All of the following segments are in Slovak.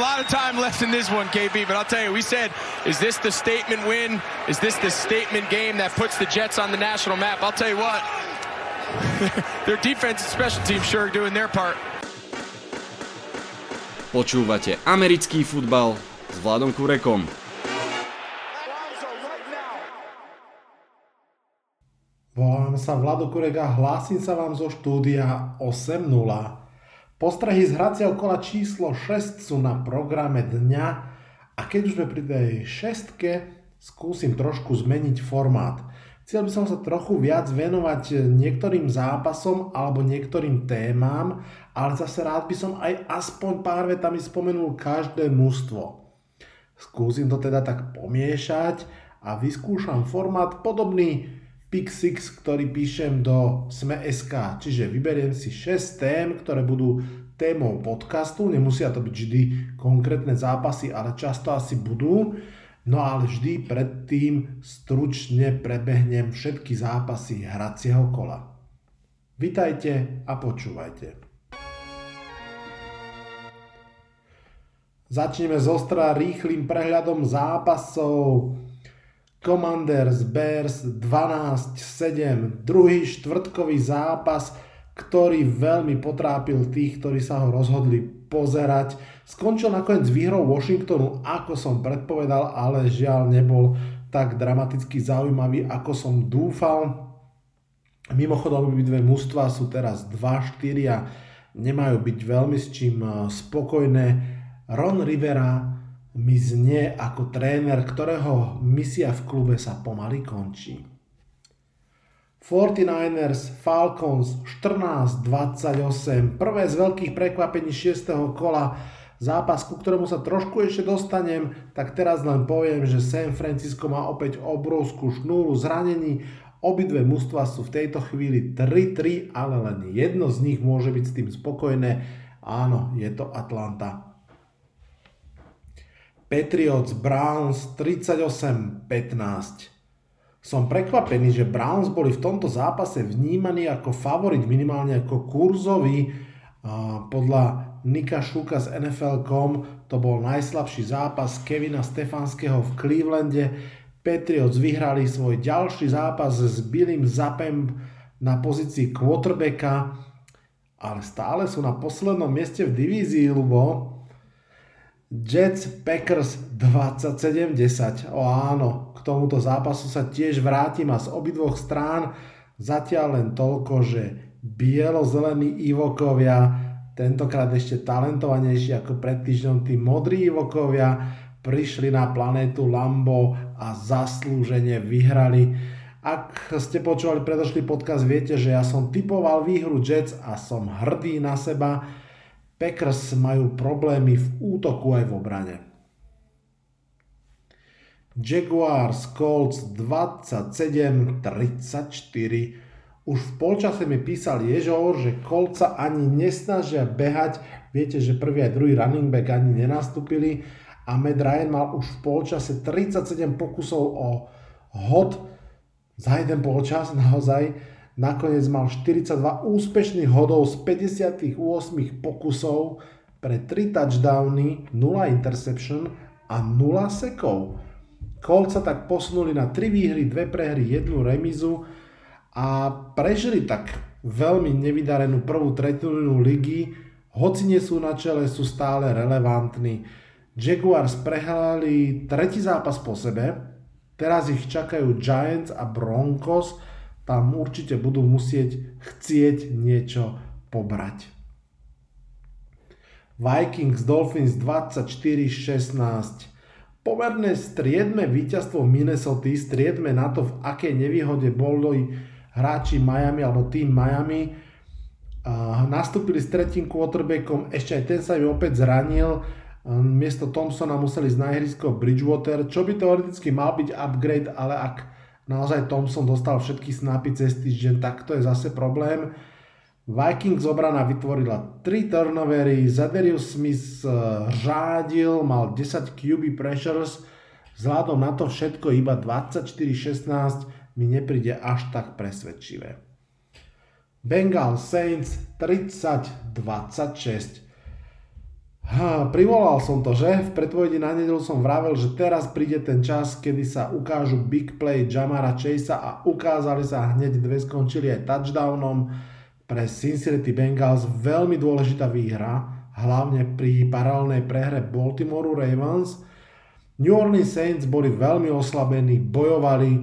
lot of time left in this one, KB, but I'll tell you, we said, is this the statement win? Is this the statement game that puts the Jets on the national map? I'll tell you what, their defense and special teams sure are doing their part. Počúvate americký futbal s Vladom Kurekom. Volám sa Vlado Kurek a hlásim sa vám zo štúdia 8.0. Postrehy z hracieho kola číslo 6 sú na programe dňa a keď už sme pri tej šestke, skúsim trošku zmeniť formát. Chcel by som sa trochu viac venovať niektorým zápasom alebo niektorým témam, ale zase rád by som aj aspoň pár vetami spomenul každé mužstvo. Skúsim to teda tak pomiešať a vyskúšam formát podobný Pick 6, ktorý píšem do Sme.sk. Čiže vyberiem si 6 tém, ktoré budú témou podcastu. Nemusia to byť vždy konkrétne zápasy, ale často asi budú. No ale vždy predtým stručne prebehnem všetky zápasy hracieho kola. Vitajte a počúvajte. Začneme zostra rýchlým prehľadom zápasov. Commanders Bears 12-7, druhý štvrtkový zápas, ktorý veľmi potrápil tých, ktorí sa ho rozhodli pozerať. Skončil nakoniec výhrou Washingtonu, ako som predpovedal, ale žiaľ nebol tak dramaticky zaujímavý, ako som dúfal. Mimochodom, dve mužstva sú teraz 2-4 a nemajú byť veľmi s čím eh, spokojné. Ron Rivera mi znie ako tréner, ktorého misia v klube sa pomaly končí. 49ers Falcons 14-28, prvé z veľkých prekvapení 6. kola, zápas, ku ktorému sa trošku ešte dostanem, tak teraz len poviem, že San Francisco má opäť obrovskú šnúru zranení, obidve mužstva sú v tejto chvíli 3-3, ale len jedno z nich môže byť s tým spokojné, áno, je to Atlanta. Patriots Browns 38-15. Som prekvapený, že Browns boli v tomto zápase vnímaní ako favorit, minimálne ako kurzový. Podľa Nika Šuka z NFL.com to bol najslabší zápas Kevina Stefanského v Clevelande. Patriots vyhrali svoj ďalší zápas s Billym Zapem na pozícii quarterbacka, ale stále sú na poslednom mieste v divízii, lebo Jets Packers 27-10. O áno, k tomuto zápasu sa tiež vrátim a z obidvoch strán zatiaľ len toľko, že bielo-zelení Ivokovia, tentokrát ešte talentovanejší ako pred týždňom tí modrí Ivokovia, prišli na planétu Lambo a zaslúžene vyhrali. Ak ste počúvali predošlý podcast, viete, že ja som typoval výhru Jets a som hrdý na seba Packers majú problémy v útoku aj v obrane. Jaguars Colts 27-34. Už v polčase mi písal Ježor, že sa ani nesnažia behať. Viete, že prvý aj druhý running back ani nenastúpili a Matt Ryan mal už v polčase 37 pokusov o hod za jeden polčas naozaj Nakoniec mal 42 úspešných hodov z 58 pokusov pre 3 touchdowny, 0 interception a 0 sekov. Colts sa tak posunuli na 3 výhry, 2 prehry, 1 remizu a prežili tak veľmi nevydarenú prvú tretinu ligy, hoci nie sú na čele, sú stále relevantní. Jaguars prehrali tretí zápas po sebe, teraz ich čakajú Giants a Broncos, tam určite budú musieť chcieť niečo pobrať. Vikings Dolphins 24-16. Pomerné striedme víťazstvo Minnesota, striedme na to, v akej nevýhode boli hráči Miami alebo tým Miami. Uh, nastúpili s tretím quarterbackom, ešte aj ten sa im opäť zranil. Uh, miesto Thompsona museli na ihrisko Bridgewater, čo by teoreticky mal byť upgrade, ale ak naozaj Thompson dostal všetky snapy cez týždeň, tak to je zase problém. Vikings obrana vytvorila 3 turnovery, Zadarius Smith řádil, mal 10 QB pressures, vzhľadom na to všetko iba 24-16 mi nepríde až tak presvedčivé. Bengal Saints 30-26. Privolal som to, že? V predpovedi na nedelu som vravel, že teraz príde ten čas, kedy sa ukážu big play Jamara Chasea a ukázali sa hneď dve skončili aj touchdownom pre Cincinnati Bengals. Veľmi dôležitá výhra, hlavne pri paralelnej prehre Baltimore Ravens. New Orleans Saints boli veľmi oslabení, bojovali,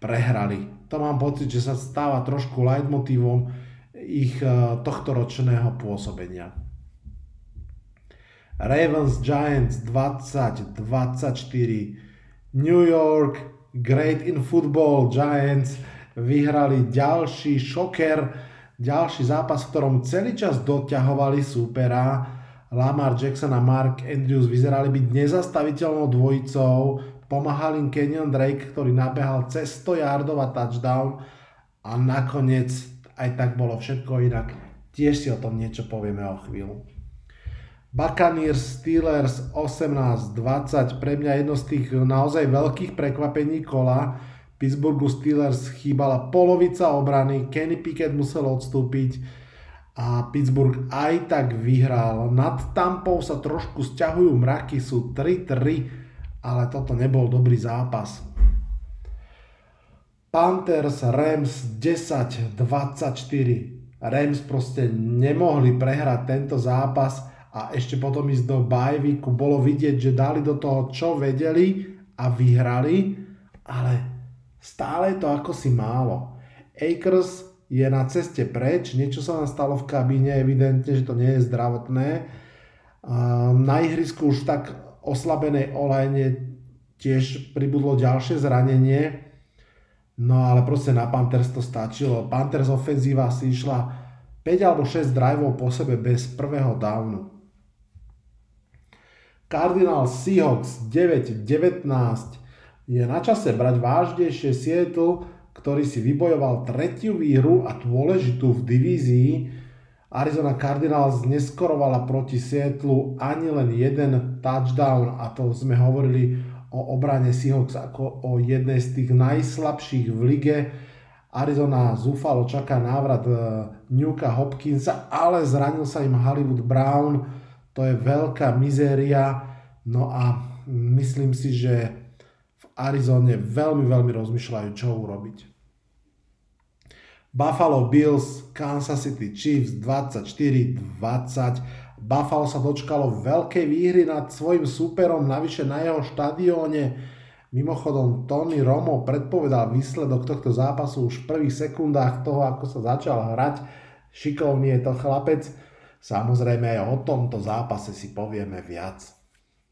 prehrali. To mám pocit, že sa stáva trošku leitmotívom ich eh, tohto ročného pôsobenia. Ravens Giants 20-24. New York Great in Football Giants vyhrali ďalší šoker, ďalší zápas, v ktorom celý čas doťahovali súpera. Lamar Jackson a Mark Andrews vyzerali byť nezastaviteľnou dvojicou, pomáhal im Kenyon Drake, ktorý nabehal cez 100 yardov a touchdown a nakoniec aj tak bolo všetko inak. Tiež si o tom niečo povieme o chvíľu. Buccaneers Steelers 18-20, pre mňa jedno z tých naozaj veľkých prekvapení kola. Pittsburghu Steelers chýbala polovica obrany, Kenny Pickett musel odstúpiť a Pittsburgh aj tak vyhral. Nad Tampou sa trošku stiahujú mraky, sú 3-3, ale toto nebol dobrý zápas. Panthers Rams 10-24. Rams proste nemohli prehrať tento zápas a ešte potom ísť do bajviku, bolo vidieť, že dali do toho, čo vedeli a vyhrali, ale stále je to ako si málo. Akers je na ceste preč, niečo sa nám stalo v kabíne, evidentne, že to nie je zdravotné. Na ihrisku už tak oslabenej olejne tiež pribudlo ďalšie zranenie, no ale proste na Panthers to stačilo. Panthers ofenzíva si išla 5 alebo 6 driveov po sebe bez prvého downu. Cardinal Seahawks 9-19 je na čase brať vážnejšie Seattle, ktorý si vybojoval tretiu výhru a dôležitú v divízii. Arizona Cardinals neskorovala proti Seattle ani len jeden touchdown a to sme hovorili o obrane Seahawks ako o jednej z tých najslabších v lige. Arizona zúfalo čaká návrat eh, Newka Hopkinsa, ale zranil sa im Hollywood Brown to je veľká mizéria, no a myslím si, že v Arizone veľmi, veľmi rozmýšľajú, čo urobiť. Buffalo Bills, Kansas City Chiefs 24-20. Buffalo sa dočkalo veľkej výhry nad svojim súperom, navyše na jeho štadióne. Mimochodom, Tony Romo predpovedal výsledok tohto zápasu už v prvých sekundách toho, ako sa začal hrať. Šikovný je to chlapec. Samozrejme aj o tomto zápase si povieme viac.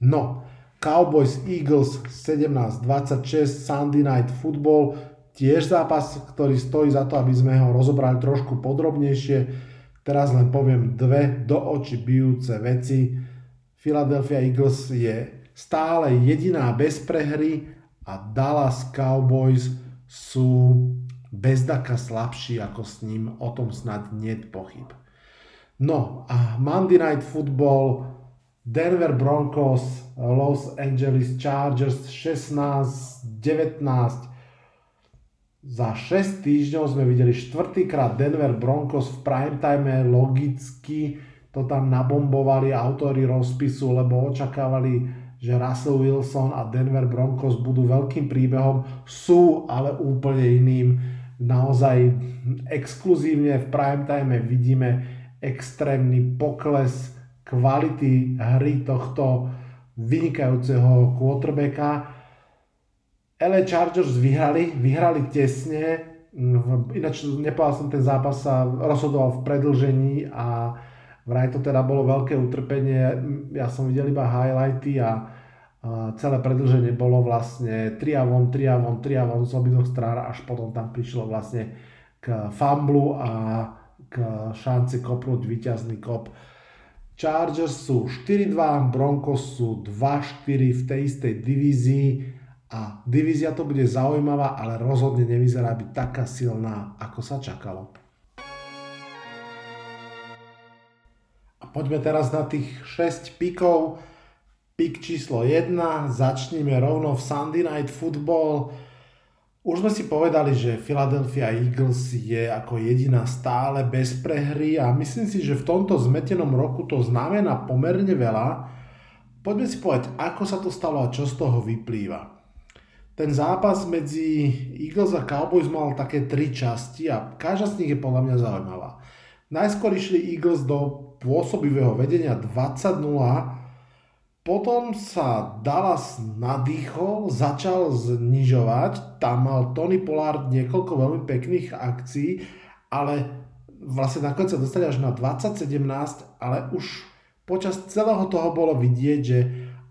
No, Cowboys Eagles 17-26 Sunday Night Football, tiež zápas, ktorý stojí za to, aby sme ho rozobrali trošku podrobnejšie. Teraz len poviem dve do oči bijúce veci. Philadelphia Eagles je stále jediná bez prehry a Dallas Cowboys sú bezdaka slabší ako s ním, o tom snad nie pochyb. No a Monday Night Football, Denver Broncos, Los Angeles Chargers 16-19. Za 6 týždňov sme videli štvrtýkrát Denver Broncos v primetime, logicky to tam nabombovali autory rozpisu, lebo očakávali, že Russell Wilson a Denver Broncos budú veľkým príbehom, sú ale úplne iným. Naozaj exkluzívne v primetime vidíme extrémny pokles kvality hry tohto vynikajúceho quarterbacka. LA Chargers vyhrali, vyhrali tesne, ináč nepovedal som ten zápas sa rozhodoval v predlžení a vraj to teda bolo veľké utrpenie, ja som videl iba highlighty a celé predlženie bolo vlastne 3 a von, 3 a von, 3 a von z obidvoch strán, až potom tam prišlo vlastne k fumblu a k šanci kopnúť víťazný kop. Chargers sú 4-2, Broncos sú 2-4 v tej istej divízii a divízia to bude zaujímavá, ale rozhodne nevyzerá byť taká silná, ako sa čakalo. A poďme teraz na tých 6 pikov. Pik číslo 1, začneme rovno v Sunday Night Football. Už sme si povedali, že Philadelphia Eagles je ako jediná stále bez prehry a myslím si, že v tomto zmetenom roku to znamená pomerne veľa. Poďme si povedať, ako sa to stalo a čo z toho vyplýva. Ten zápas medzi Eagles a Cowboys mal také tri časti a každá z nich je podľa mňa zaujímavá. Najskôr išli Eagles do pôsobivého vedenia 20-0 potom sa Dallas nadýchol, začal znižovať, tam mal Tony Pollard niekoľko veľmi pekných akcií, ale vlastne nakoniec sa dostali až na 2017, ale už počas celého toho bolo vidieť, že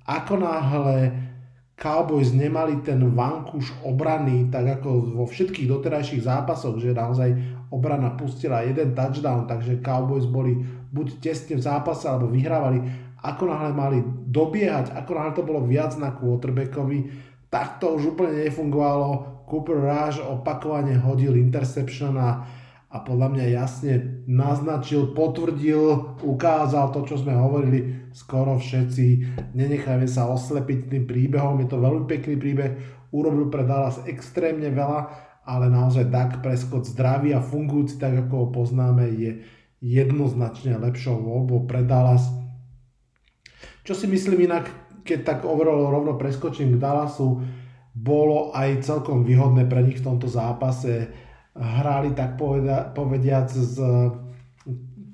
ako náhle Cowboys nemali ten vankúš obrany, tak ako vo všetkých doterajších zápasoch, že naozaj obrana pustila jeden touchdown, takže Cowboys boli buď tesne v zápase, alebo vyhrávali ako náhle mali dobiehať, ako náhle to bolo viac na quarterbackovi, tak to už úplne nefungovalo. Cooper Rush opakovane hodil interception a, a podľa mňa jasne naznačil, potvrdil, ukázal to, čo sme hovorili skoro všetci. Nenechajme sa oslepiť tým príbehom, je to veľmi pekný príbeh, urobil pre Dallas extrémne veľa, ale naozaj Dak Prescott zdravý a fungujúci tak, ako ho poznáme, je jednoznačne lepšou voľbou pre Dallas čo si myslím inak, keď tak overall rovno preskočím k Dallasu, bolo aj celkom výhodné pre nich v tomto zápase. Hrali tak poveda, povediac s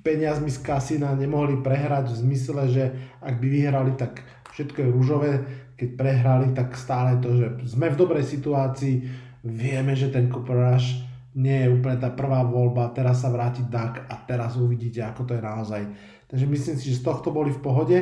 peniazmi z kasína, nemohli prehrať v zmysle, že ak by vyhrali, tak všetko je rúžové. Keď prehrali, tak stále to, že sme v dobrej situácii, vieme, že ten Cooper Rush nie je úplne tá prvá voľba, teraz sa vráti Duck a teraz uvidíte, ako to je naozaj. Takže myslím si, že z tohto boli v pohode.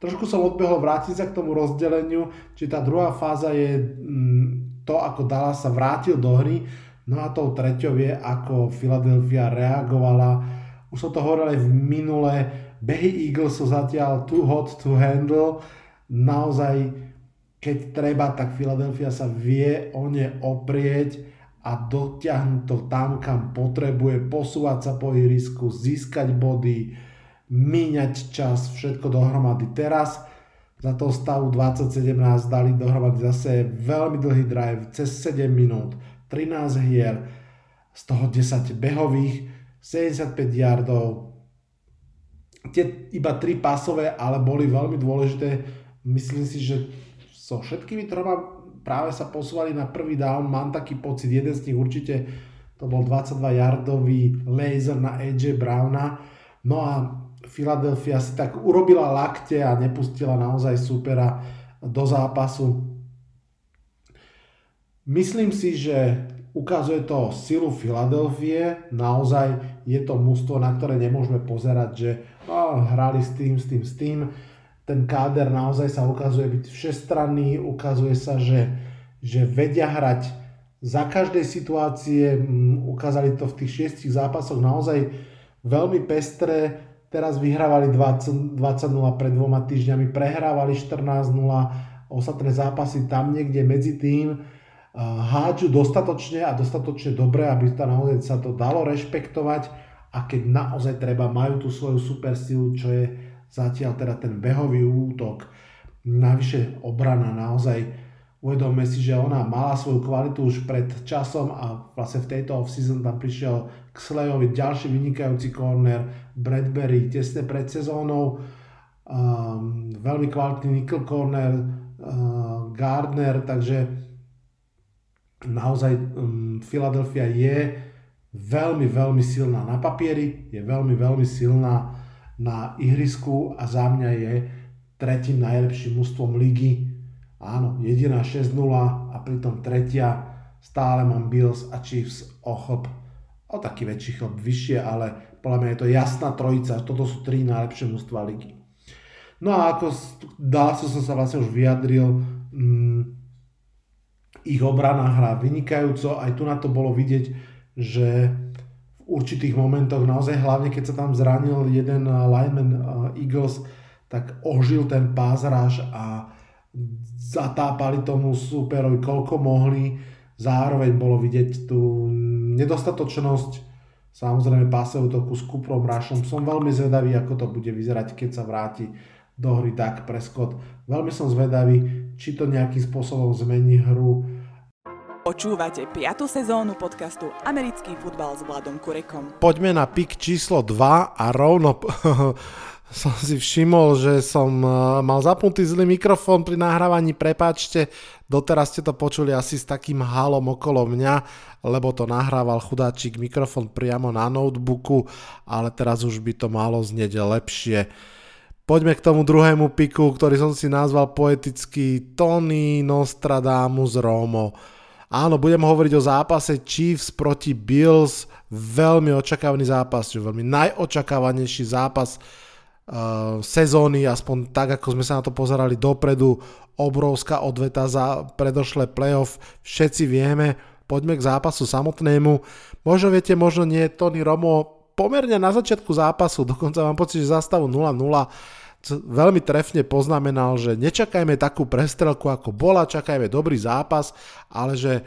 Trošku som odbehol vrátiť sa k tomu rozdeleniu, či tá druhá fáza je mm, to, ako Dallas sa vrátil do hry, no a tou treťou je, ako Philadelphia reagovala. Už som to hovoril aj v minule, behy Eagles sú zatiaľ too hot to handle, naozaj keď treba, tak Philadelphia sa vie o ne oprieť a dotiahnuť to tam, kam potrebuje, posúvať sa po ihrisku, získať body, míňať čas, všetko dohromady. Teraz za toho stavu 2017 dali dohromady zase veľmi dlhý drive, cez 7 minút, 13 hier, z toho 10 behových, 75 yardov, tie iba 3 pasové, ale boli veľmi dôležité. Myslím si, že so všetkými troma práve sa posúvali na prvý down, mám taký pocit, jeden z nich určite to bol 22 yardový laser na AJ Browna. No a Philadelphia si tak urobila lakte a nepustila naozaj supera do zápasu. Myslím si, že ukazuje to silu Filadelfie, naozaj je to mústvo, na ktoré nemôžeme pozerať, že no, hrali s tým, s tým, s tým. Ten káder naozaj sa ukazuje byť všestranný, ukazuje sa, že, že vedia hrať za každej situácie, ukázali to v tých šiestich zápasoch naozaj veľmi pestré, Teraz vyhrávali 20-0 pred dvoma týždňami, prehrávali 14-0, ostatné zápasy tam niekde medzi tým hádžu dostatočne a dostatočne dobre, aby to naozaj sa to dalo rešpektovať a keď naozaj treba, majú tú svoju super silu, čo je zatiaľ teda ten behový útok. Navyše obrana naozaj Uvedomme si, že ona mala svoju kvalitu už pred časom a vlastne v tejto off-season tam prišiel k Slayovi ďalší vynikajúci corner, Bradbury tesne pred sezónou, um, veľmi kvalitný nickel corner, uh, Gardner, takže naozaj um, Philadelphia je veľmi, veľmi silná na papieri, je veľmi, veľmi silná na ihrisku a za mňa je tretím najlepším mústvom ligy Áno, jediná 6-0 a pritom tretia. Stále mám Bills a Chiefs o chlop, o taký väčší chlop vyššie, ale podľa mňa je to jasná trojica, toto sú tri najlepšie mústva ligy. No a ako Dallasu som sa vlastne už vyjadril, mm, ich obrana hrá vynikajúco, aj tu na to bolo vidieť, že v určitých momentoch, naozaj hlavne keď sa tam zranil jeden lineman uh, Eagles, tak ožil ten pázraž a zatápali tomu superovi koľko mohli. Zároveň bolo vidieť tú nedostatočnosť samozrejme pásovú toku s Kuprom Rašom. Som veľmi zvedavý, ako to bude vyzerať, keď sa vráti do hry Dak Prescott. Veľmi som zvedavý, či to nejakým spôsobom zmení hru Počúvate 5. sezónu podcastu Americký futbal s Vladom Kurekom. Poďme na pik číslo 2 a rovno som si všimol, že som eh, mal zapnutý zlý mikrofón pri nahrávaní, prepáčte, doteraz ste to počuli asi s takým halom okolo mňa, lebo to nahrával chudáčik mikrofón priamo na notebooku, ale teraz už by to malo znieť lepšie. Poďme k tomu druhému piku, ktorý som si nazval poeticky Tony Nostradamus Romo. Áno, budem hovoriť o zápase Chiefs proti Bills. Veľmi očakávaný zápas, veľmi najočakávanejší zápas sezóny, aspoň tak, ako sme sa na to pozerali dopredu. Obrovská odveta za predošlé playoff. Všetci vieme, poďme k zápasu samotnému. Možno viete, možno nie, Tony Romo pomerne na začiatku zápasu, dokonca mám pocit, že zastavu 0-0 veľmi trefne poznamenal, že nečakajme takú prestrelku, ako bola, čakajme dobrý zápas, ale že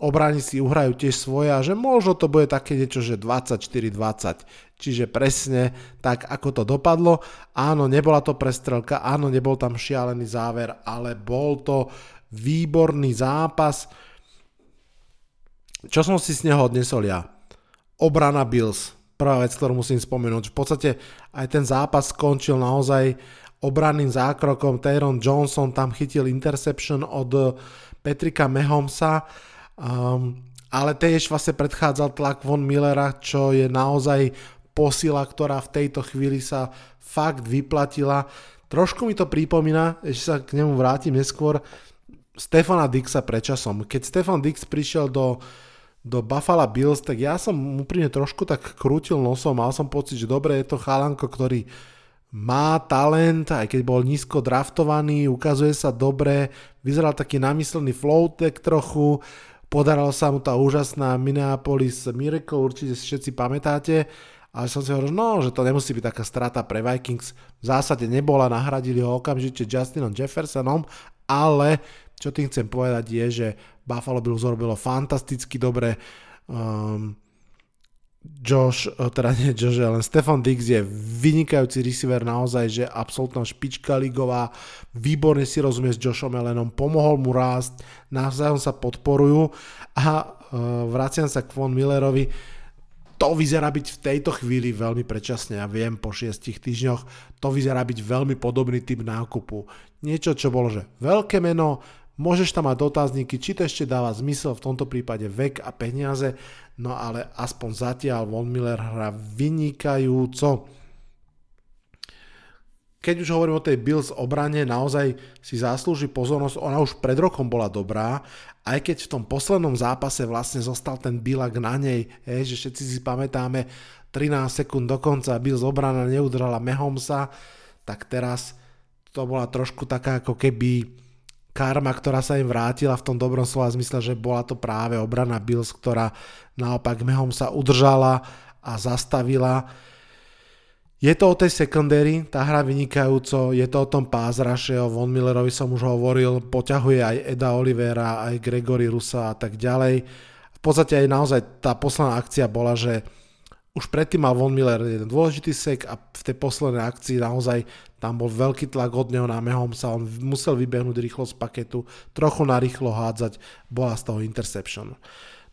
obráni si uhrajú tiež svoje a že možno to bude také niečo, že 24-20. Čiže presne tak, ako to dopadlo. Áno, nebola to prestrelka, áno, nebol tam šialený záver, ale bol to výborný zápas. Čo som si z neho odnesol ja? Obrana Bills prvá vec, ktorú musím spomenúť. V podstate aj ten zápas skončil naozaj obranným zákrokom. Tayron Johnson tam chytil interception od Petrika Mehomsa, um, ale tiež vlastne predchádzal tlak Von Millera, čo je naozaj posila, ktorá v tejto chvíli sa fakt vyplatila. Trošku mi to pripomína, ešte sa k nemu vrátim neskôr, Stefana Dixa predčasom. Keď Stefan Dix prišiel do do Buffalo Bills, tak ja som úprimne trošku tak krútil nosom, mal som pocit, že dobre je to chalanko, ktorý má talent, aj keď bol nízko draftovaný, ukazuje sa dobre, vyzeral taký namyslený flowtek trochu, podaralo sa mu tá úžasná Minneapolis Miracle, určite si všetci pamätáte, ale som si hovoril, no, že to nemusí byť taká strata pre Vikings. V zásade nebola, nahradili ho okamžite Justinom Jeffersonom, ale čo tým chcem povedať je, že Buffalo Bills robilo fantasticky dobre. Um, Josh, eh, teda nie Josh, len Stefan Diggs je vynikajúci receiver naozaj, že absolútna špička ligová, výborne si rozumie s Joshom Allenom, pomohol mu rásť, navzájom sa podporujú. A uh, vraciam sa k Von Millerovi, to vyzerá byť v tejto chvíli veľmi predčasne, ja viem, po šiestich týždňoch, to vyzerá byť veľmi podobný typ nákupu. Niečo, čo bolo, že veľké meno, Môžeš tam mať dotazníky, či to ešte dáva zmysel, v tomto prípade vek a peniaze, no ale aspoň zatiaľ Von Miller hrá vynikajúco. Keď už hovorím o tej Bills obrane, naozaj si zaslúži pozornosť, ona už pred rokom bola dobrá, aj keď v tom poslednom zápase vlastne zostal ten Bilak na nej, je, že všetci si pamätáme 13 sekúnd do konca Bills obrana neudržala Mehomsa, tak teraz to bola trošku taká ako keby karma, ktorá sa im vrátila v tom dobrom slova zmysle, že bola to práve obrana Bills, ktorá naopak mehom sa udržala a zastavila. Je to o tej secondary, tá hra vynikajúco, je to o tom pázraše, o Von Millerovi som už hovoril, poťahuje aj Eda Olivera, aj Gregory Rusa a tak ďalej. V podstate aj naozaj tá posledná akcia bola, že už predtým mal Von Miller jeden dôležitý sek a v tej poslednej akcii naozaj tam bol veľký tlak od neho na sa on musel vybehnúť rýchlo z paketu, trochu narýchlo hádzať, bola z toho interception.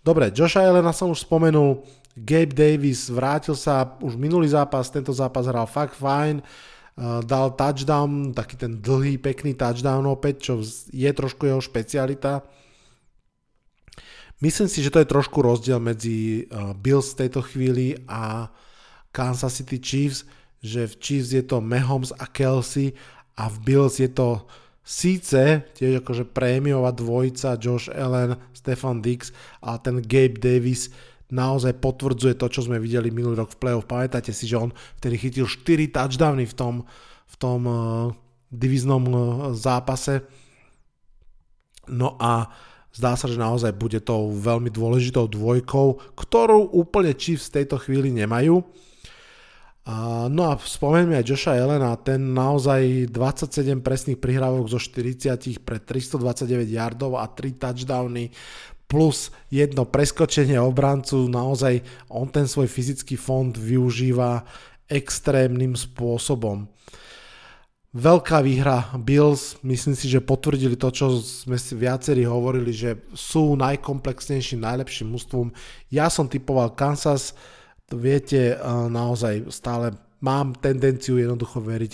Dobre, Josh Allena som už spomenul, Gabe Davis vrátil sa už minulý zápas, tento zápas hral fakt fajn, uh, dal touchdown, taký ten dlhý, pekný touchdown opäť, čo je trošku jeho špecialita. Myslím si, že to je trošku rozdiel medzi uh, Bills v tejto chvíli a Kansas City Chiefs, že v Chiefs je to Mahomes a Kelsey a v Bills je to síce tiež akože prémiová dvojica Josh Allen, Stefan Dix a ten Gabe Davis naozaj potvrdzuje to, čo sme videli minulý rok v playoff. Pamätáte si, že on vtedy chytil 4 touchdowny v tom, v tom uh, diviznom uh, zápase. No a zdá sa, že naozaj bude tou veľmi dôležitou dvojkou, ktorú úplne Chiefs v tejto chvíli nemajú. No a spomeňme aj Josha Elena, ten naozaj 27 presných prihrávok zo 40 pre 329 yardov a 3 touchdowny plus jedno preskočenie obrancu, naozaj on ten svoj fyzický fond využíva extrémnym spôsobom. Veľká výhra Bills, myslím si, že potvrdili to, čo sme si viacerí hovorili, že sú najkomplexnejším, najlepším mústvom. Ja som typoval Kansas, viete, naozaj stále mám tendenciu jednoducho veriť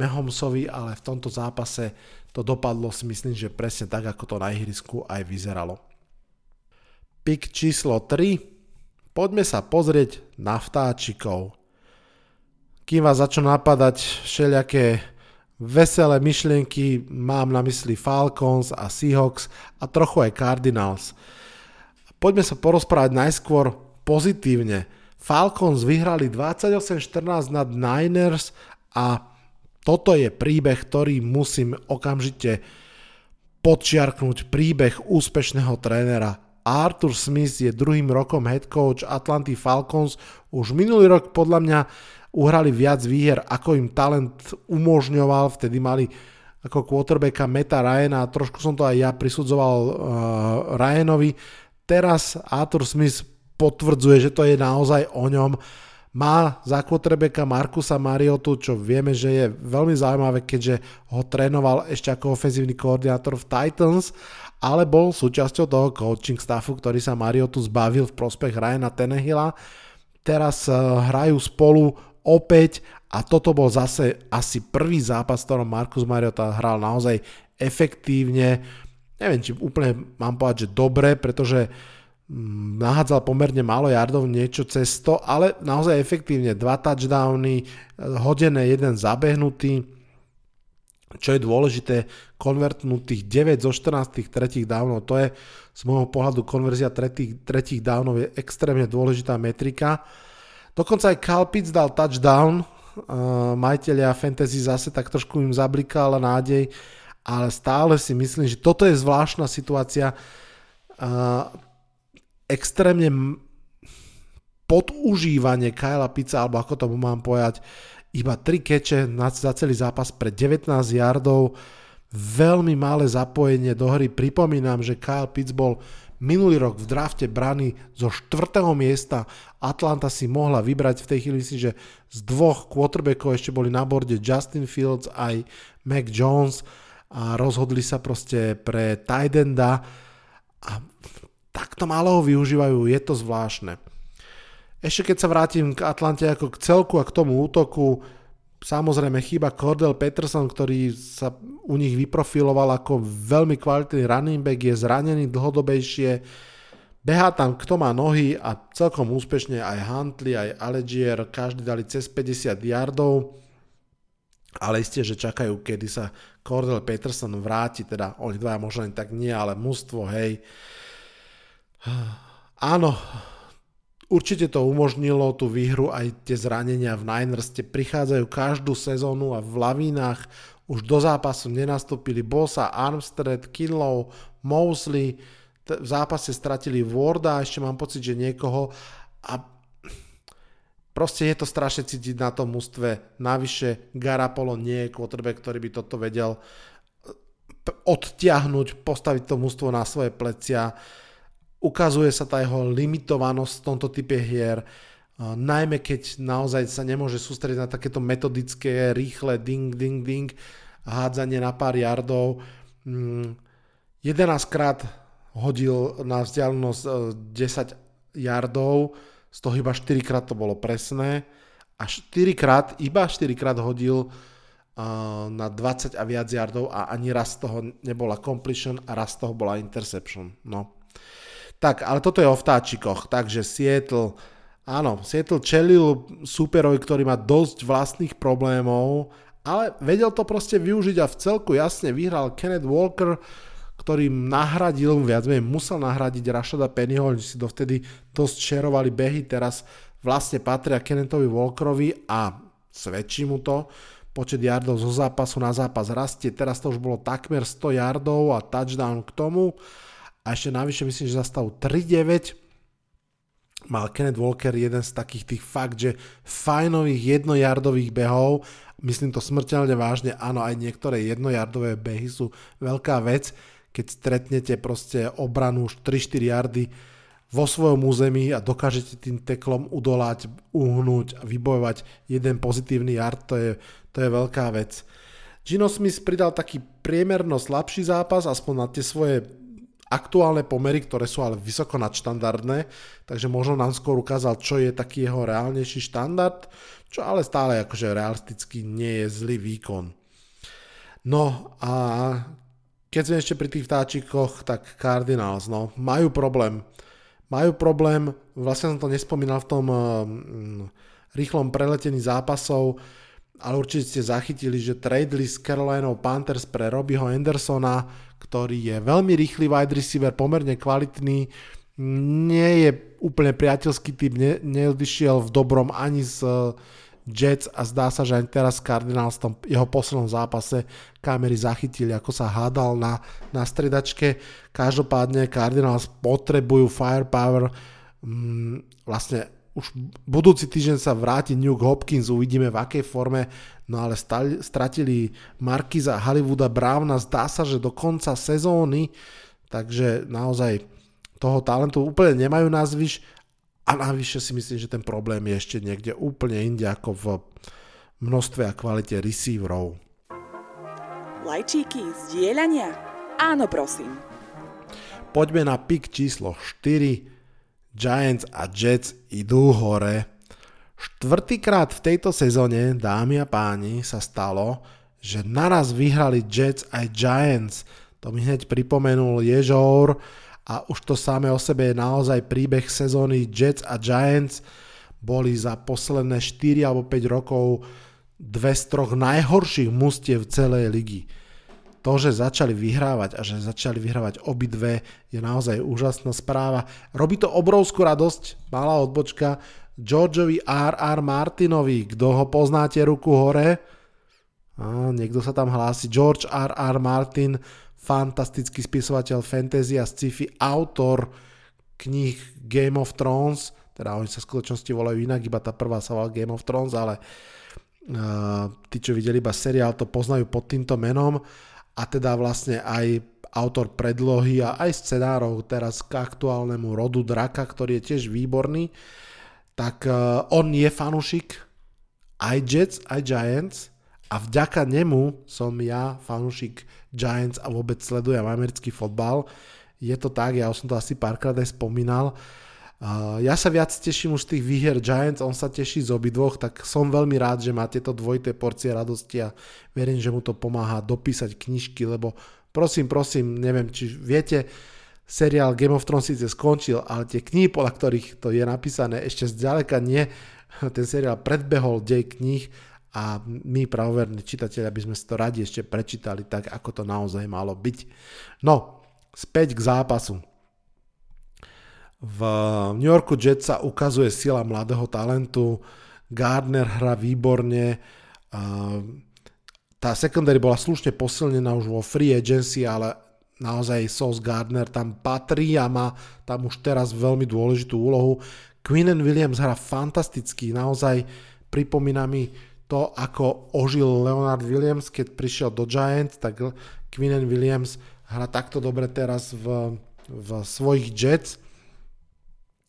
Mahomsovi, ale v tomto zápase to dopadlo si myslím, že presne tak, ako to na ihrisku aj vyzeralo. Pik číslo 3. Poďme sa pozrieť na vtáčikov. Kým vás začnú napadať všelijaké veselé myšlienky, mám na mysli Falcons a Seahawks a trochu aj Cardinals. Poďme sa porozprávať najskôr pozitívne. Falcons vyhrali 28-14 nad Niners a toto je príbeh, ktorý musím okamžite podčiarknúť príbeh úspešného trénera. Arthur Smith je druhým rokom head coach Atlanty Falcons. Už minulý rok podľa mňa uhrali viac výher, ako im talent umožňoval, vtedy mali ako quarterbacka Meta Ryana trošku som to aj ja prisudzoval uh, Ryanovi. Teraz Arthur Smith potvrdzuje, že to je naozaj o ňom. Má za quarterbacka Markusa Mariotu, čo vieme, že je veľmi zaujímavé, keďže ho trénoval ešte ako ofenzívny koordinátor v Titans, ale bol súčasťou toho coaching staffu, ktorý sa Mariotu zbavil v prospech Ryana Tenehilla. Teraz uh, hrajú spolu opäť a toto bol zase asi prvý zápas, v ktorom Markus Mariota hral naozaj efektívne. Neviem, či úplne mám povedať, že dobre, pretože mm, nahádzal pomerne málo yardov, niečo cez to, ale naozaj efektívne. Dva touchdowny, hodené, jeden zabehnutý. Čo je dôležité, konvertnutých 9 zo 14 tretích downov, to je z môjho pohľadu konverzia tretích, tretích downov je extrémne dôležitá metrika. Dokonca aj Kyle Pitts dal touchdown, uh, majiteľia fantasy zase tak trošku im zablikala nádej, ale stále si myslím, že toto je zvláštna situácia. Uh, extrémne podužívanie Kyla Pizza, alebo ako to mám povedať, iba 3 keče za celý zápas pre 19 yardov, veľmi malé zapojenie do hry. Pripomínam, že Kyle Pitts bol minulý rok v drafte brany zo 4. miesta. Atlanta si mohla vybrať v tej chvíli si, že z dvoch quarterbackov ešte boli na borde Justin Fields aj Mac Jones a rozhodli sa proste pre Tidenda a takto málo ho využívajú, je to zvláštne. Ešte keď sa vrátim k Atlante ako k celku a k tomu útoku, Samozrejme chýba Cordell Peterson, ktorý sa u nich vyprofiloval ako veľmi kvalitný running back, je zranený dlhodobejšie, behá tam kto má nohy a celkom úspešne aj Huntley, aj Allegier, každý dali cez 50 yardov, ale isté, že čakajú, kedy sa Cordell Peterson vráti, teda oni dvaja možno tak nie, ale mužstvo, hej. Áno, Určite to umožnilo tú výhru aj tie zranenia v Niners, tie prichádzajú každú sezónu a v lavínach už do zápasu nenastúpili Bosa, Armstead, Kinlow, Mosley, v zápase stratili Warda, ešte mám pocit, že niekoho a proste je to strašne cítiť na tom mústve. Navyše Garapolo nie je quarterback, ktorý by toto vedel odtiahnuť, postaviť to mústvo na svoje plecia ukazuje sa tá jeho limitovanosť v tomto type hier, najmä keď naozaj sa nemôže sústrediť na takéto metodické, rýchle ding, ding, ding, hádzanie na pár yardov. 11 mm, krát hodil na vzdialenosť 10 e, yardov, z toho iba 4 krát to bolo presné a 4 krát, iba 4 krát hodil na 20 a viac yardov a ani raz z toho nebola completion a raz z toho bola interception. No. Tak, ale toto je o vtáčikoch, takže Seattle, áno, Seattle čelil superovi, ktorý má dosť vlastných problémov, ale vedel to proste využiť a v celku jasne vyhral Kenneth Walker, ktorý nahradil, viac menej musel nahradiť Rashada Pennyho, oni si dovtedy dosť šerovali behy, teraz vlastne patria Kennethovi Walkerovi a svedčí mu to. Počet yardov zo zápasu na zápas rastie, teraz to už bolo takmer 100 yardov a touchdown k tomu. A ešte navyše myslím, že za stavu 3-9 mal Kenneth Walker jeden z takých tých fakt, že fajnových jednojardových behov, myslím to smrteľne vážne, áno, aj niektoré jednojardové behy sú veľká vec, keď stretnete proste obranu už 3-4 yardy vo svojom území a dokážete tým teklom udolať, uhnúť a vybojovať jeden pozitívny yard, to je, to je veľká vec. Gino Smith pridal taký priemerno slabší zápas, aspoň na tie svoje aktuálne pomery, ktoré sú ale vysoko nadštandardné, takže možno nám skôr ukázal, čo je taký jeho reálnejší štandard, čo ale stále akože realisticky nie je zlý výkon. No a keď sme ešte pri tých vtáčikoch, tak Cardinals, no, majú problém. Majú problém, vlastne som to nespomínal v tom um, rýchlom preletení zápasov, ale určite ste zachytili, že tradeli s Carolina Panthers pre Robbieho Andersona, ktorý je veľmi rýchly wide receiver, pomerne kvalitný, nie je úplne priateľský typ, ne, neodišiel v dobrom ani z Jets a zdá sa, že aj teraz Cardinals v tom jeho poslednom zápase kamery zachytili, ako sa hádal na, na stredačke. Každopádne Cardinals potrebujú firepower, mm, vlastne už budúci týždeň sa vráti New Hopkins, uvidíme v akej forme, no ale stali, stratili Markiza Hollywooda Browna, zdá sa, že do konca sezóny, takže naozaj toho talentu úplne nemajú na zvyš a navyše si myslím, že ten problém je ešte niekde úplne inde ako v množstve a kvalite receiverov. Lajčíky, zdieľania? Áno, prosím. Poďme na pik číslo 4. Giants a Jets idú hore. Štvrtýkrát v tejto sezóne, dámy a páni, sa stalo, že naraz vyhrali Jets aj Giants. To mi hneď pripomenul Ježour a už to samé o sebe je naozaj príbeh sezóny Jets a Giants. Boli za posledné 4 alebo 5 rokov dve z troch najhorších mustiev celej ligy to, že začali vyhrávať a že začali vyhrávať obidve, je naozaj úžasná správa. Robí to obrovskú radosť, malá odbočka, Georgeovi R.R. Martinovi, kto ho poznáte, ruku hore? A, niekto sa tam hlási. George R.R. Martin, fantastický spisovateľ fantasy a sci-fi, autor kníh Game of Thrones, teda oni sa v skutočnosti volajú inak, iba tá prvá sa volá Game of Thrones, ale uh, tí, čo videli iba seriál, to poznajú pod týmto menom. A teda vlastne aj autor predlohy a aj scenárov teraz k aktuálnemu rodu Draka, ktorý je tiež výborný, tak uh, on je fanušik aj Jets, aj Giants a vďaka nemu som ja fanušik Giants a vôbec sledujem americký fotbal. Je to tak, ja už som to asi párkrát aj spomínal. Ja sa viac teším už z tých výher Giants, on sa teší z obidvoch, tak som veľmi rád, že má tieto dvojité porcie radosti a verím, že mu to pomáha dopísať knižky, lebo prosím, prosím, neviem, či viete, seriál Game of Thrones síce skončil, ale tie knihy, podľa ktorých to je napísané, ešte zďaleka nie. Ten seriál predbehol dej kníh a my, pravoverní čitatelia, by sme si to radi ešte prečítali tak, ako to naozaj malo byť. No, späť k zápasu. V New Yorku Jets sa ukazuje sila mladého talentu, Gardner hra výborne, tá secondary bola slušne posilnená už vo free agency, ale naozaj Sauce Gardner tam patrí a má tam už teraz veľmi dôležitú úlohu. Quinnen Williams hra fantasticky, naozaj pripomína mi to, ako ožil Leonard Williams, keď prišiel do Giants, tak Quinnen Williams hra takto dobre teraz v, v svojich Jets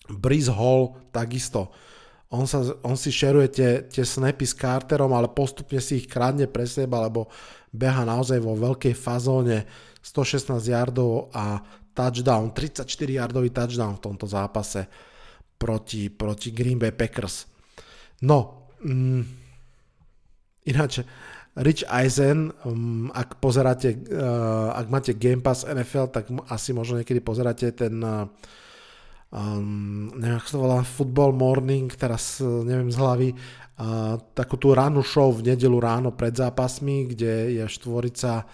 Breeze Hall takisto. On, sa, on si šeruje tie, tie snapy s Carterom, ale postupne si ich kradne pre seba, lebo beha naozaj vo veľkej fazóne 116 yardov a touchdown, 34 yardový touchdown v tomto zápase proti, proti Green Bay Packers. No, mm, ináč, Rich Eisen, um, ak pozeráte, uh, ak máte Game Pass NFL, tak asi možno niekedy pozeráte ten uh, um, neviem, ako sa to volá, Football Morning, teraz uh, neviem z hlavy, uh, takú tú ránu show v nedelu ráno pred zápasmi, kde je štvorica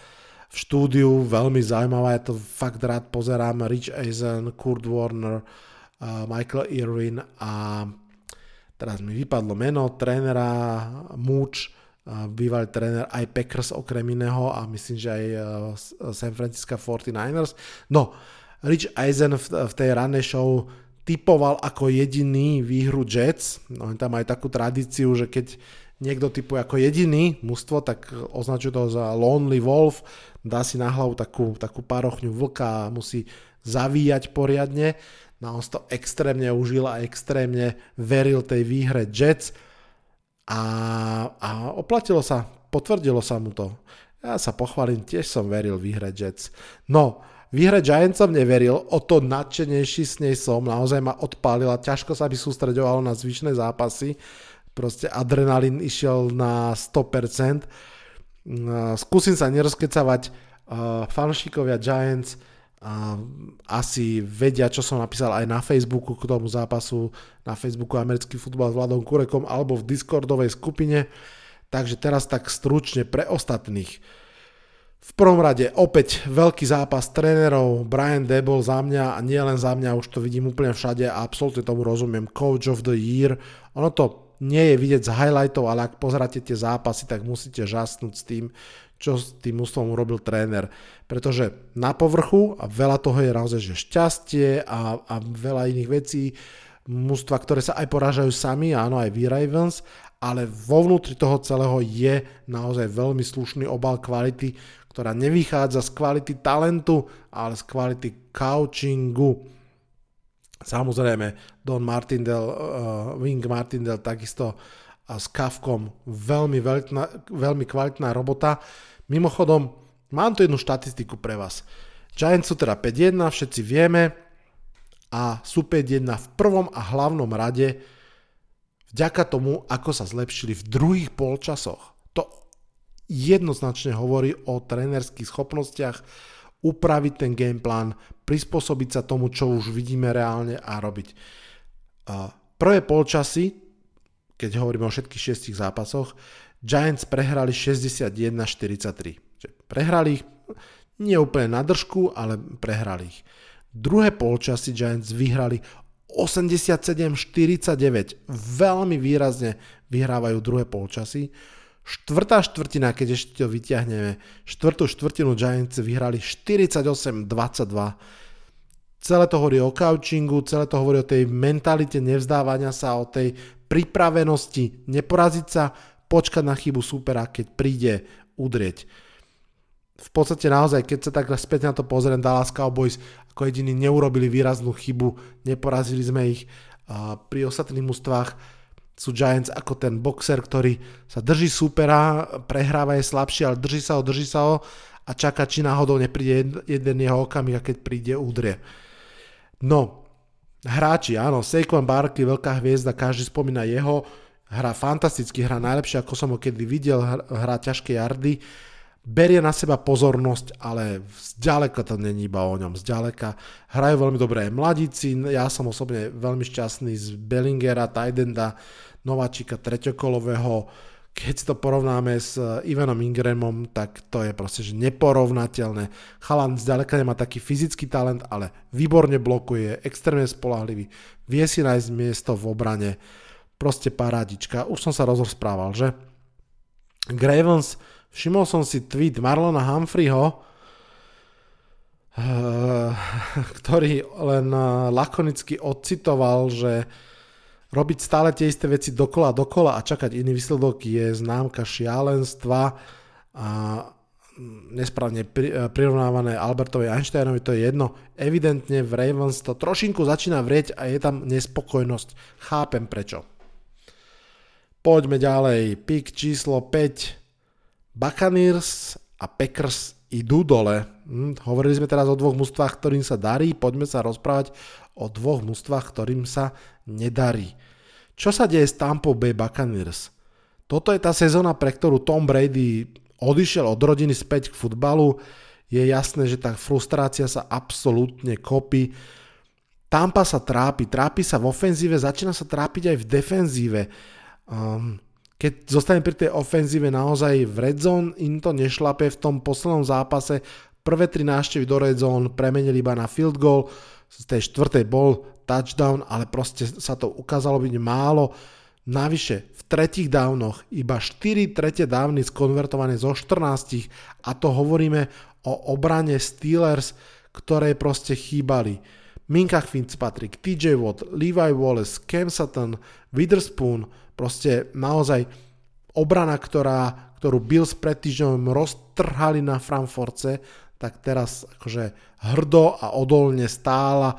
v štúdiu, veľmi zaujímavá, ja to fakt rád pozerám, Rich Eisen, Kurt Warner, uh, Michael Irwin a teraz mi vypadlo meno trénera Mooch, bývalý tréner aj Packers okrem iného a myslím, že aj uh, San Francisco 49ers. No, Rich Eisen v, v tej ranej show typoval ako jediný výhru Jets. No, tam aj takú tradíciu, že keď niekto typuje ako jediný mužstvo, tak označuje to za Lonely Wolf, dá si na hlavu takú, takú parochňu vlka a musí zavíjať poriadne. No on to extrémne užil a extrémne veril tej výhre Jets a, a oplatilo sa, potvrdilo sa mu to. Ja sa pochválim, tiež som veril výhre Jets. No, výhre Giants som neveril, o to nadšenejší s nej som, naozaj ma odpálila, ťažko sa by sústredovalo na zvyšné zápasy, proste adrenalín išiel na 100%. Skúsim sa nerozkecavať, fanšikovia Giants asi vedia, čo som napísal aj na Facebooku k tomu zápasu, na Facebooku Americký futbal s Vladom Kurekom alebo v Discordovej skupine. Takže teraz tak stručne pre ostatných. V prvom rade opäť veľký zápas trénerov, Brian Debol za mňa a nie len za mňa, už to vidím úplne všade a absolútne tomu rozumiem, Coach of the Year. Ono to nie je vidieť z highlightov, ale ak pozeráte tie zápasy, tak musíte žasnúť s tým, čo s tým ústvom urobil tréner. Pretože na povrchu, a veľa toho je naozaj, že šťastie a, a veľa iných vecí, mústva, ktoré sa aj porážajú sami, áno, aj v Ravens, ale vo vnútri toho celého je naozaj veľmi slušný obal kvality, ktorá nevychádza z kvality talentu, ale z kvality coachingu. Samozrejme, Don Martindale, uh, Wing Martindale takisto a s Kavkom veľmi, veľkna, veľmi kvalitná robota. Mimochodom, mám tu jednu štatistiku pre vás. Giants sú teda 5-1, všetci vieme, a sú 5-1 v prvom a hlavnom rade vďaka tomu, ako sa zlepšili v druhých polčasoch. To jednoznačne hovorí o trénerských schopnostiach upraviť ten gameplan, prispôsobiť sa tomu, čo už vidíme reálne a robiť. Prvé polčasy, keď hovoríme o všetkých šiestich zápasoch, Giants prehrali 61-43. Prehrali ich nie úplne na držku, ale prehrali ich. Druhé polčasy Giants vyhrali 87-49. Veľmi výrazne vyhrávajú druhé polčasy. Štvrtá štvrtina, keď ešte to vyťahneme, štvrtú štvrtinu Giants vyhrali 48-22. Celé to hovorí o coachingu, celé to hovorí o tej mentalite nevzdávania sa, o tej pripravenosti neporaziť sa, počkať na chybu supera, keď príde udrieť. V podstate naozaj, keď sa tak späť na to pozriem, Dallas Cowboys ako jediní neurobili výraznú chybu, neporazili sme ich pri ostatných mústvách sú Giants ako ten boxer, ktorý sa drží supera, prehráva je slabší, ale drží sa ho, drží sa ho a čaká, či náhodou nepríde jeden jeho okamih a keď príde, údrie. No, hráči, áno, Saquon Barkley, veľká hviezda, každý spomína jeho, hrá fantasticky, hrá najlepšie, ako som ho kedy videl, hrá ťažké jardy, berie na seba pozornosť, ale zďaleka to není iba o ňom, zďaleka. Hrajú veľmi dobré mladíci, ja som osobne veľmi šťastný z Bellingera, Tidenda, Nováčika, treťokolového. Keď si to porovnáme s Ivanom Ingramom, tak to je proste že neporovnateľné. Chalan zďaleka nemá taký fyzický talent, ale výborne blokuje, extrémne spolahlivý, vie si nájsť miesto v obrane, proste parádička. Už som sa rozprával, že? Gravens Všimol som si tweet Marlona Humphreyho, eh, ktorý len eh, lakonicky odcitoval, že robiť stále tie isté veci dokola dokola a čakať iný výsledok je známka šialenstva a nesprávne eh, prirovnávané Albertovi Einsteinovi, to je jedno. Evidentne v Ravens to trošinku začína vrieť a je tam nespokojnosť. Chápem prečo. Poďme ďalej. Pik číslo 5. Buccaneers a Packers idú dole. Hm, hovorili sme teraz o dvoch mústvách, ktorým sa darí, poďme sa rozprávať o dvoch mústvách, ktorým sa nedarí. Čo sa deje s Tampa Bay Buccaneers? Toto je tá sezóna, pre ktorú Tom Brady odišiel od rodiny späť k futbalu. Je jasné, že tá frustrácia sa absolútne kopí. Tampa sa trápi, trápi sa v ofenzíve, začína sa trápiť aj v defenzíve. Um, keď zostane pri tej ofenzíve naozaj v red zone, im to nešlape v tom poslednom zápase. Prvé tri návštevy do red zone premenili iba na field goal, z tej štvrtej bol touchdown, ale proste sa to ukázalo byť málo. Navyše, v tretích downoch iba 4 tretie dávny skonvertované zo 14 a to hovoríme o obrane Steelers, ktoré proste chýbali. Minka Fitzpatrick, TJ Watt, Levi Wallace, Cam Sutton, Witherspoon, Proste naozaj obrana, ktorá, ktorú Bills pred týždňom roztrhali na Frankfurtce, tak teraz akože hrdo a odolne stála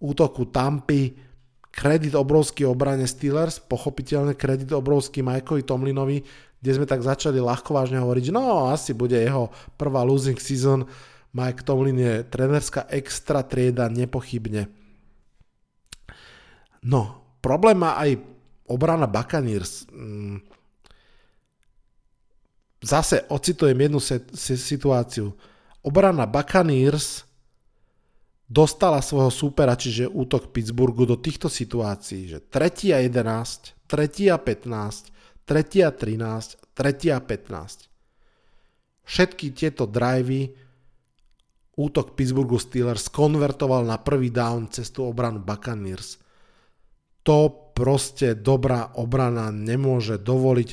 útoku Tampy. Kredit obrovský obrane Steelers, pochopiteľne kredit obrovský Mikeovi Tomlinovi, kde sme tak začali ľahko vážne hovoriť, že no asi bude jeho prvá losing season, Mike Tomlin je trenerská extra trieda nepochybne. No, problém má aj obrana Buccaneers. Mm. Zase ocitujem jednu situáciu. Obrana Buccaneers dostala svojho súpera, čiže útok Pittsburghu do týchto situácií, že 3. a 11, 3. a 15, 3. a 13, 3. a 15. Všetky tieto drivey útok Pittsburghu Steelers konvertoval na prvý down cez tú obranu Buccaneers. To proste dobrá obrana nemôže dovoliť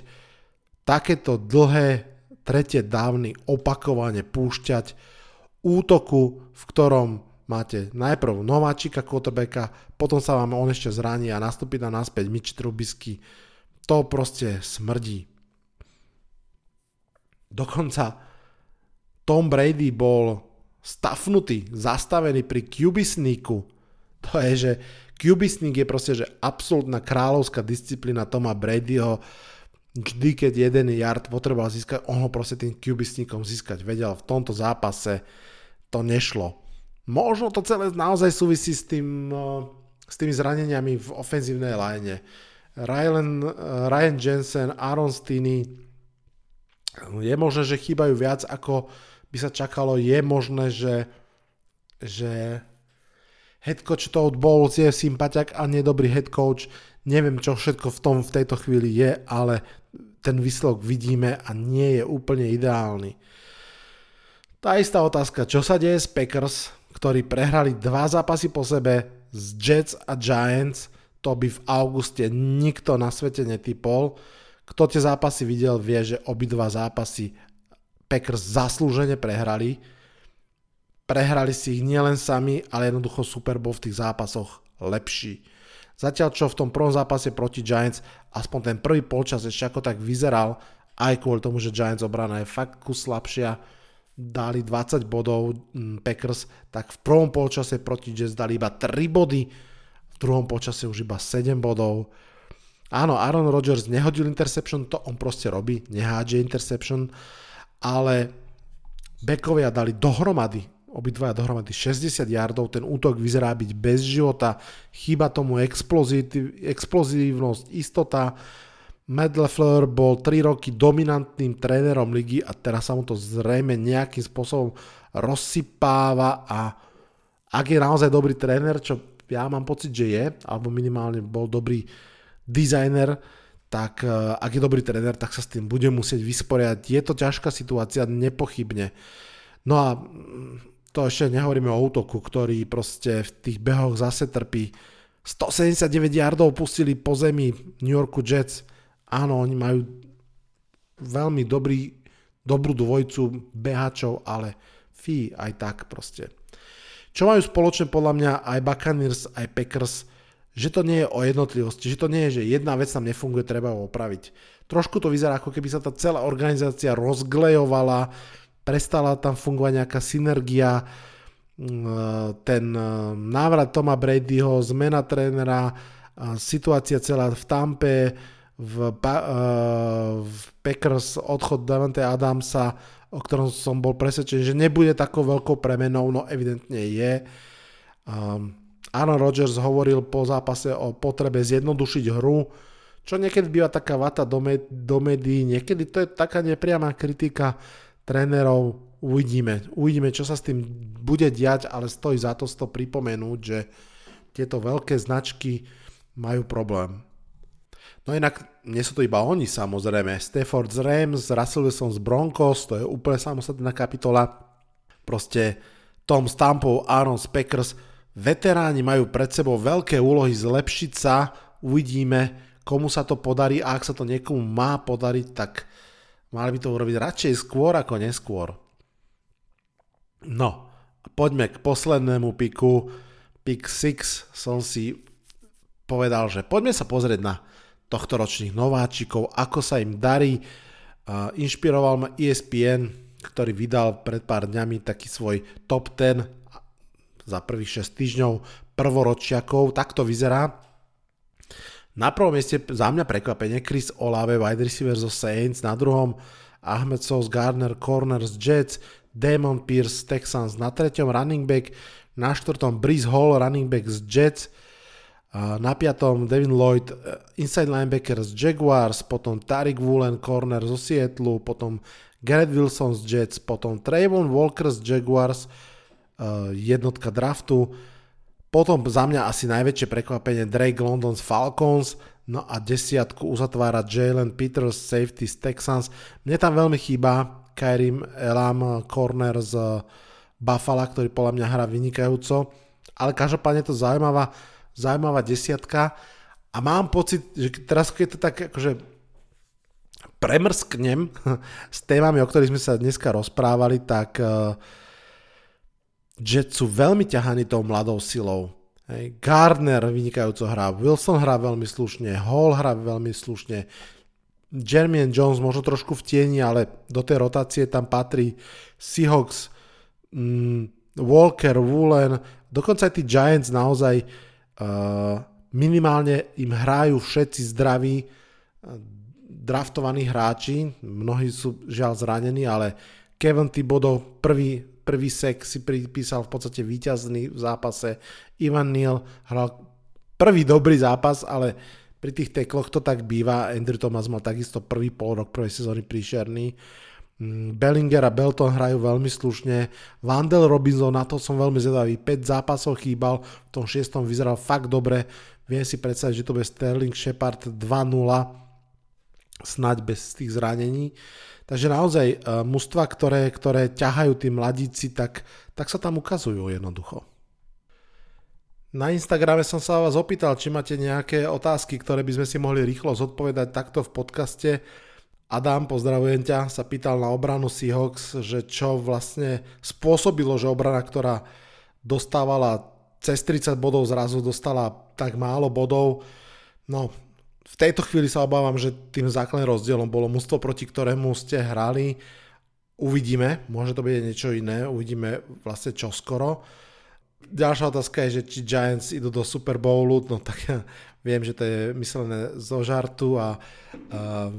takéto dlhé tretie dávny opakovane púšťať útoku, v ktorom máte najprv nováčika quarterbacka, potom sa vám on ešte zraní a nastúpi na naspäť Mitch Trubisky. To proste smrdí. Dokonca Tom Brady bol stafnutý, zastavený pri sneaku. To je, že sneak je proste, že absolútna kráľovská disciplína Toma Bradyho. Vždy, keď jeden yard potreboval získať, on ho proste tým QB sneakom získať vedel. V tomto zápase to nešlo Možno to celé naozaj súvisí s, tým, eh, s tými zraneniami v ofenzívnej line. Ryan, eh, Ryan Jensen, Aaron Stinney, je možné, že chýbajú viac, ako by sa čakalo. Je možné, že, že head coach Todd Bowles je sympatiak a nedobrý head coach. Neviem, čo všetko v tom v tejto chvíli je, ale ten výsledok vidíme a nie je úplne ideálny. Tá istá otázka, čo sa deje s Packers, ktorí prehrali dva zápasy po sebe z Jets a Giants, to by v auguste nikto na svete netypol. Kto tie zápasy videl, vie, že obidva zápasy Packers zaslúžene prehrali. Prehrali si ich nielen sami, ale jednoducho Super Bowl v tých zápasoch lepší. Zatiaľ čo v tom prvom zápase proti Giants, aspoň ten prvý polčas ešte ako tak vyzeral, aj kvôli tomu, že Giants obrana je fakt kus slabšia, dali 20 bodov mm, Packers, tak v prvom polčase proti Jets dali iba 3 body, v druhom polčase už iba 7 bodov. Áno, Aaron Rodgers nehodil interception, to on proste robí, nehádže interception, ale bekovia dali dohromady, obidvaja dohromady 60 yardov, ten útok vyzerá byť bez života, chýba tomu explozívnosť, istota, Matt LeFleur bol 3 roky dominantným trénerom ligy a teraz sa mu to zrejme nejakým spôsobom rozsypáva a ak je naozaj dobrý tréner, čo ja mám pocit, že je, alebo minimálne bol dobrý dizajner, tak e, ak je dobrý tréner, tak sa s tým bude musieť vysporiadať. Je to ťažká situácia, nepochybne. No a mm, to ešte nehovoríme o útoku, ktorý proste v tých behoch zase trpí. 179 yardov pustili po zemi New Yorku Jets Áno, oni majú veľmi dobrý, dobrú dvojcu behačov, ale fí aj tak proste. Čo majú spoločne podľa mňa aj Buccaneers, aj Packers, že to nie je o jednotlivosti, že to nie je, že jedna vec tam nefunguje, treba ho opraviť. Trošku to vyzerá, ako keby sa tá celá organizácia rozglejovala, prestala tam fungovať nejaká synergia, mm, ten e, návrat Toma Bradyho, zmena trénera, situácia celá v Tampe, v, uh, v Packers odchod Davante Adamsa, o ktorom som bol presvedčený, že nebude takou veľkou premenou, no evidentne je. Um, Aaron Rodgers hovoril po zápase o potrebe zjednodušiť hru, čo niekedy býva taká vata do, med- do médií, niekedy to je taká nepriamá kritika trénerov, uvidíme, uvidíme, čo sa s tým bude diať, ale stojí za to to pripomenúť, že tieto veľké značky majú problém. No inak nie sú to iba oni samozrejme. Stafford z Rams, Russell Wilson z Broncos, to je úplne samostatná kapitola. Proste Tom Stampov, Aaron z. Veteráni majú pred sebou veľké úlohy zlepšiť sa. Uvidíme, komu sa to podarí a ak sa to niekomu má podariť, tak mali by to urobiť radšej skôr ako neskôr. No, poďme k poslednému piku. Pick 6 som si povedal, že poďme sa pozrieť na tohto ročných nováčikov, ako sa im darí. Inšpiroval ma ESPN, ktorý vydal pred pár dňami taký svoj top 10 za prvých 6 týždňov prvoročiakov. Tak to vyzerá. Na prvom mieste za mňa prekvapenie Chris Olave, wide receiver zo Saints, na druhom Ahmed Sos, Gardner, Corners, Jets, Damon Pierce, Texans, na treťom running back, na štvrtom Breeze Hall, running back z Jets, na piatom Devin Lloyd, eh, inside linebacker z Jaguars, potom Tarik Woolen, corner zo Seattle, potom Garrett Wilson z Jets, potom Trayvon Walker z Jaguars, eh, jednotka draftu, potom za mňa asi najväčšie prekvapenie Drake London z Falcons, no a desiatku uzatvára Jalen Peters safety z Texans. Mne tam veľmi chýba Kairim Elam corner z Buffalo, ktorý podľa mňa hrá vynikajúco, ale každopádne to zaujímavá, zaujímavá desiatka a mám pocit, že teraz keď to tak akože premrsknem s témami, o ktorých sme sa dneska rozprávali, tak Jets sú veľmi ťahaní tou mladou silou. Gardner vynikajúco hrá, Wilson hrá veľmi slušne, Hall hrá veľmi slušne, Jermaine Jones možno trošku v tieni, ale do tej rotácie tam patrí Seahawks, mm, Walker, Woolen, dokonca aj tí Giants naozaj minimálne im hrajú všetci zdraví uh, draftovaní hráči, mnohí sú žiaľ zranení, ale Kevin Thibodeau prvý Prvý sek si pripísal v podstate víťazný v zápase. Ivan Neal hral prvý dobrý zápas, ale pri tých tekloch to tak býva. Andrew Thomas mal takisto prvý pol rok prvej sezóny príšerný. Mm, Bellinger a Belton hrajú veľmi slušne. Vandel Robinson, na to som veľmi zvedavý. 5 zápasov chýbal, v tom 6. vyzeral fakt dobre. Viem si predstaviť, že to bude Sterling Shepard 2-0, snaď bez tých zranení. Takže naozaj uh, mužstva, ktoré, ktoré ťahajú tí mladíci, tak, tak sa tam ukazujú jednoducho. Na Instagrame som sa vás opýtal, či máte nejaké otázky, ktoré by sme si mohli rýchlo zodpovedať takto v podcaste. Adam, pozdravujem ťa, sa pýtal na obranu Seahawks, že čo vlastne spôsobilo, že obrana, ktorá dostávala cez 30 bodov zrazu dostala tak málo bodov. No, v tejto chvíli sa obávam, že tým základným rozdielom bolo mústvo, proti ktorému ste hrali. Uvidíme, môže to byť niečo iné, uvidíme vlastne čo skoro. Ďalšia otázka je, že či Giants idú do Super Bowlu, no tak ja viem, že to je myslené zo žartu a uh,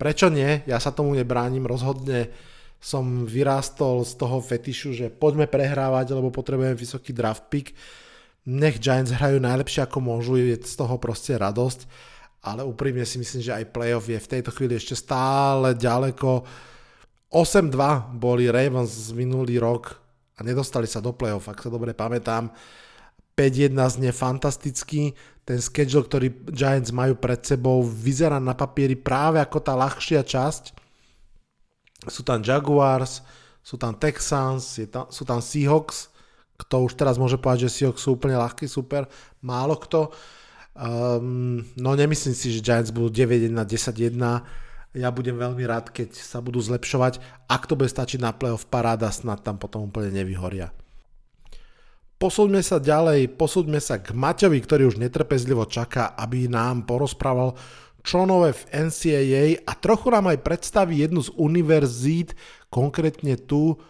prečo nie, ja sa tomu nebránim, rozhodne som vyrástol z toho fetišu, že poďme prehrávať, lebo potrebujem vysoký draft pick. Nech Giants hrajú najlepšie ako môžu, je z toho proste radosť ale úprimne si myslím, že aj playoff je v tejto chvíli ešte stále ďaleko. 8-2 boli Ravens minulý rok a nedostali sa do playoff, ak sa dobre pamätám. 5-1 znie fantasticky, ten schedule, ktorý Giants majú pred sebou, vyzerá na papieri práve ako tá ľahšia časť. Sú tam Jaguars, sú tam Texans, tam, sú tam Seahawks, kto už teraz môže povedať, že Seahawks sú úplne ľahký super, málo kto. Um, no nemyslím si, že Giants budú 9-1, 10-1. Ja budem veľmi rád, keď sa budú zlepšovať. Ak to bude stačiť na playoff paráda, snad tam potom úplne nevyhoria. Posúďme sa ďalej, posúďme sa k Maťovi, ktorý už netrpezlivo čaká, aby nám porozprával čo nové v NCAA a trochu nám aj predstaví jednu z univerzít, konkrétne tu,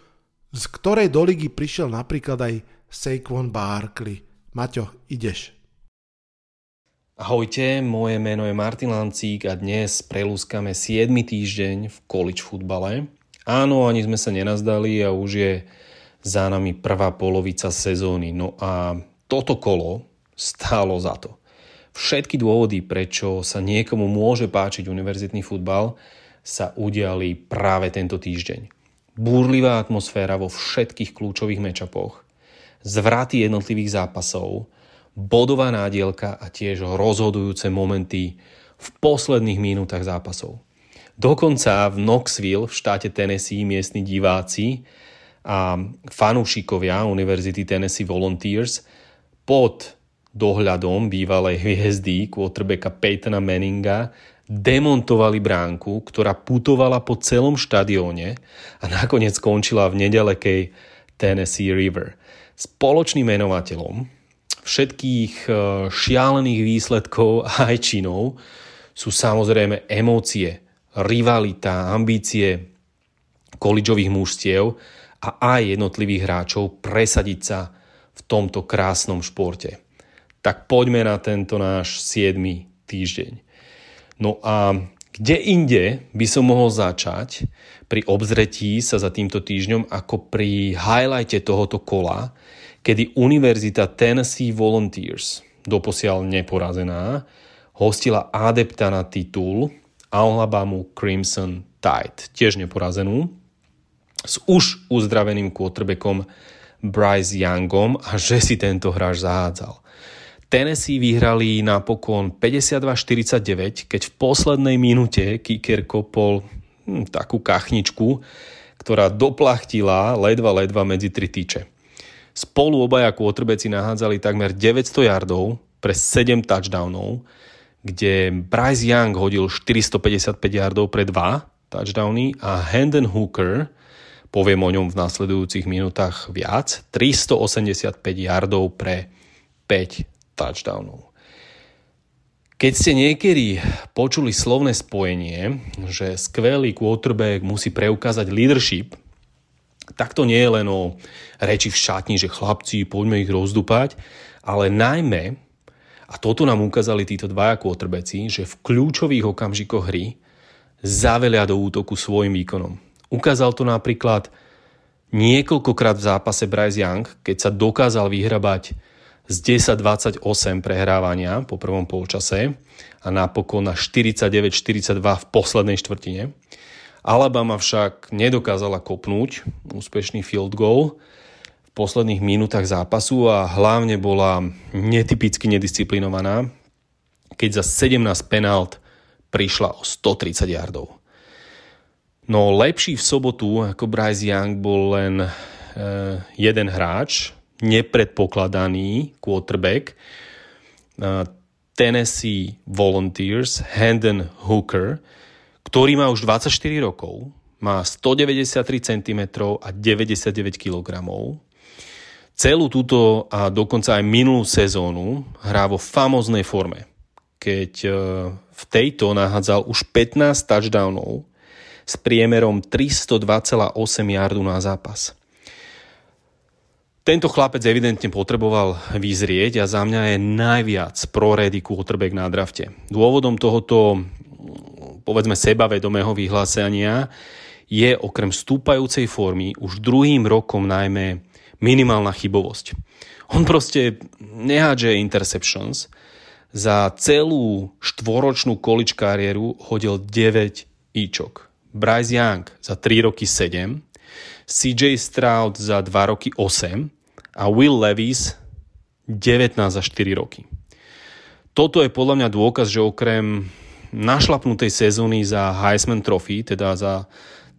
z ktorej do ligy prišiel napríklad aj Saquon Barkley. Maťo, ideš. Ahojte, moje meno je Martin Lancík a dnes prelúskame 7. týždeň v college futbale. Áno, ani sme sa nenazdali a už je za nami prvá polovica sezóny. No a toto kolo stálo za to. Všetky dôvody, prečo sa niekomu môže páčiť univerzitný futbal, sa udiali práve tento týždeň. Búrlivá atmosféra vo všetkých kľúčových mečapoch, zvraty jednotlivých zápasov, bodová nádielka a tiež rozhodujúce momenty v posledných minútach zápasov. Dokonca v Knoxville v štáte Tennessee miestni diváci a fanúšikovia Univerzity Tennessee Volunteers pod dohľadom bývalej hviezdy quarterbacka Peytona Manninga demontovali bránku, ktorá putovala po celom štadióne a nakoniec skončila v nedalekej Tennessee River. Spoločným menovateľom všetkých e, šialených výsledkov a aj činov sú samozrejme emócie, rivalita, ambície količových mužstiev a aj jednotlivých hráčov presadiť sa v tomto krásnom športe. Tak poďme na tento náš 7. týždeň. No a kde inde by som mohol začať pri obzretí sa za týmto týždňom ako pri highlighte tohoto kola, kedy Univerzita Tennessee Volunteers, doposiaľ neporazená, hostila adepta na titul Alabama Crimson Tide, tiež neporazenú, s už uzdraveným quarterbackom Bryce Youngom a že si tento hráč zahádzal. Tennessee vyhrali napokon 52-49, keď v poslednej minúte kicker kopol hm, takú kachničku, ktorá doplachtila ledva ledva medzi tri tyče. Spolu obaja quarterbacki nahádzali takmer 900 yardov pre 7 touchdownov, kde Bryce Young hodil 455 yardov pre 2 touchdowny a Hendon Hooker, poviem o ňom v nasledujúcich minútach viac, 385 yardov pre 5 touchdownov. Keď ste niekedy počuli slovné spojenie, že skvelý quarterback musí preukázať leadership, tak to nie je len o reči v šatni, že chlapci, poďme ich rozdupať, ale najmä, a toto nám ukázali títo dvaja quarterbacki, že v kľúčových okamžikoch hry zavelia do útoku svojim výkonom. Ukázal to napríklad niekoľkokrát v zápase Bryce Young, keď sa dokázal vyhrabať z 10-28 prehrávania po prvom polčase a napokon na 49-42 v poslednej štvrtine. Alabama však nedokázala kopnúť úspešný field goal v posledných minútach zápasu a hlavne bola netypicky nedisciplinovaná, keď za 17 penalt prišla o 130 yardov. No lepší v sobotu ako Bryce Young bol len e, jeden hráč, nepredpokladaný quarterback Tennessee Volunteers Hendon Hooker, ktorý má už 24 rokov, má 193 cm a 99 kg. Celú túto a dokonca aj minulú sezónu hrá vo famoznej forme, keď e, v tejto nahádzal už 15 touchdownov s priemerom 302,8 yardu na zápas. Tento chlapec evidentne potreboval vyzrieť a za mňa je najviac pro-ready quarterback na drafte. Dôvodom tohoto povedzme sebavedomého vyhlásenia je okrem stúpajúcej formy už druhým rokom najmä minimálna chybovosť. On proste nehádže interceptions. Za celú štvoročnú količ kariéru hodil 9 íčok. Bryce Young za 3 roky 7, CJ Stroud za 2 roky 8 a Will Levis 19 za 4 roky. Toto je podľa mňa dôkaz, že okrem našlapnutej sezóny za Heisman Trophy, teda za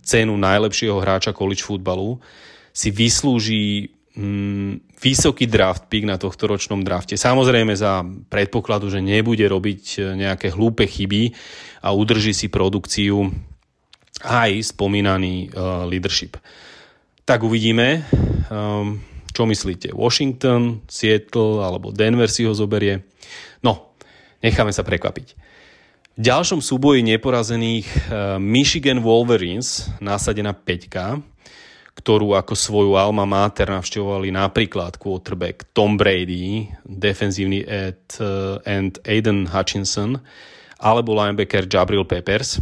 cenu najlepšieho hráča college futbalu, si vyslúži mm, vysoký draft pick na tohto ročnom drafte. Samozrejme za predpokladu, že nebude robiť nejaké hlúpe chyby a udrží si produkciu aj spomínaný uh, leadership. Tak uvidíme. Um, čo myslíte? Washington, Seattle alebo Denver si ho zoberie? No, necháme sa prekvapiť. V ďalšom súboji neporazených uh, Michigan Wolverines násadená 5 ktorú ako svoju alma mater navštevovali napríklad quarterback Tom Brady, defenzívny ed, uh, Aiden Hutchinson alebo linebacker Jabril Peppers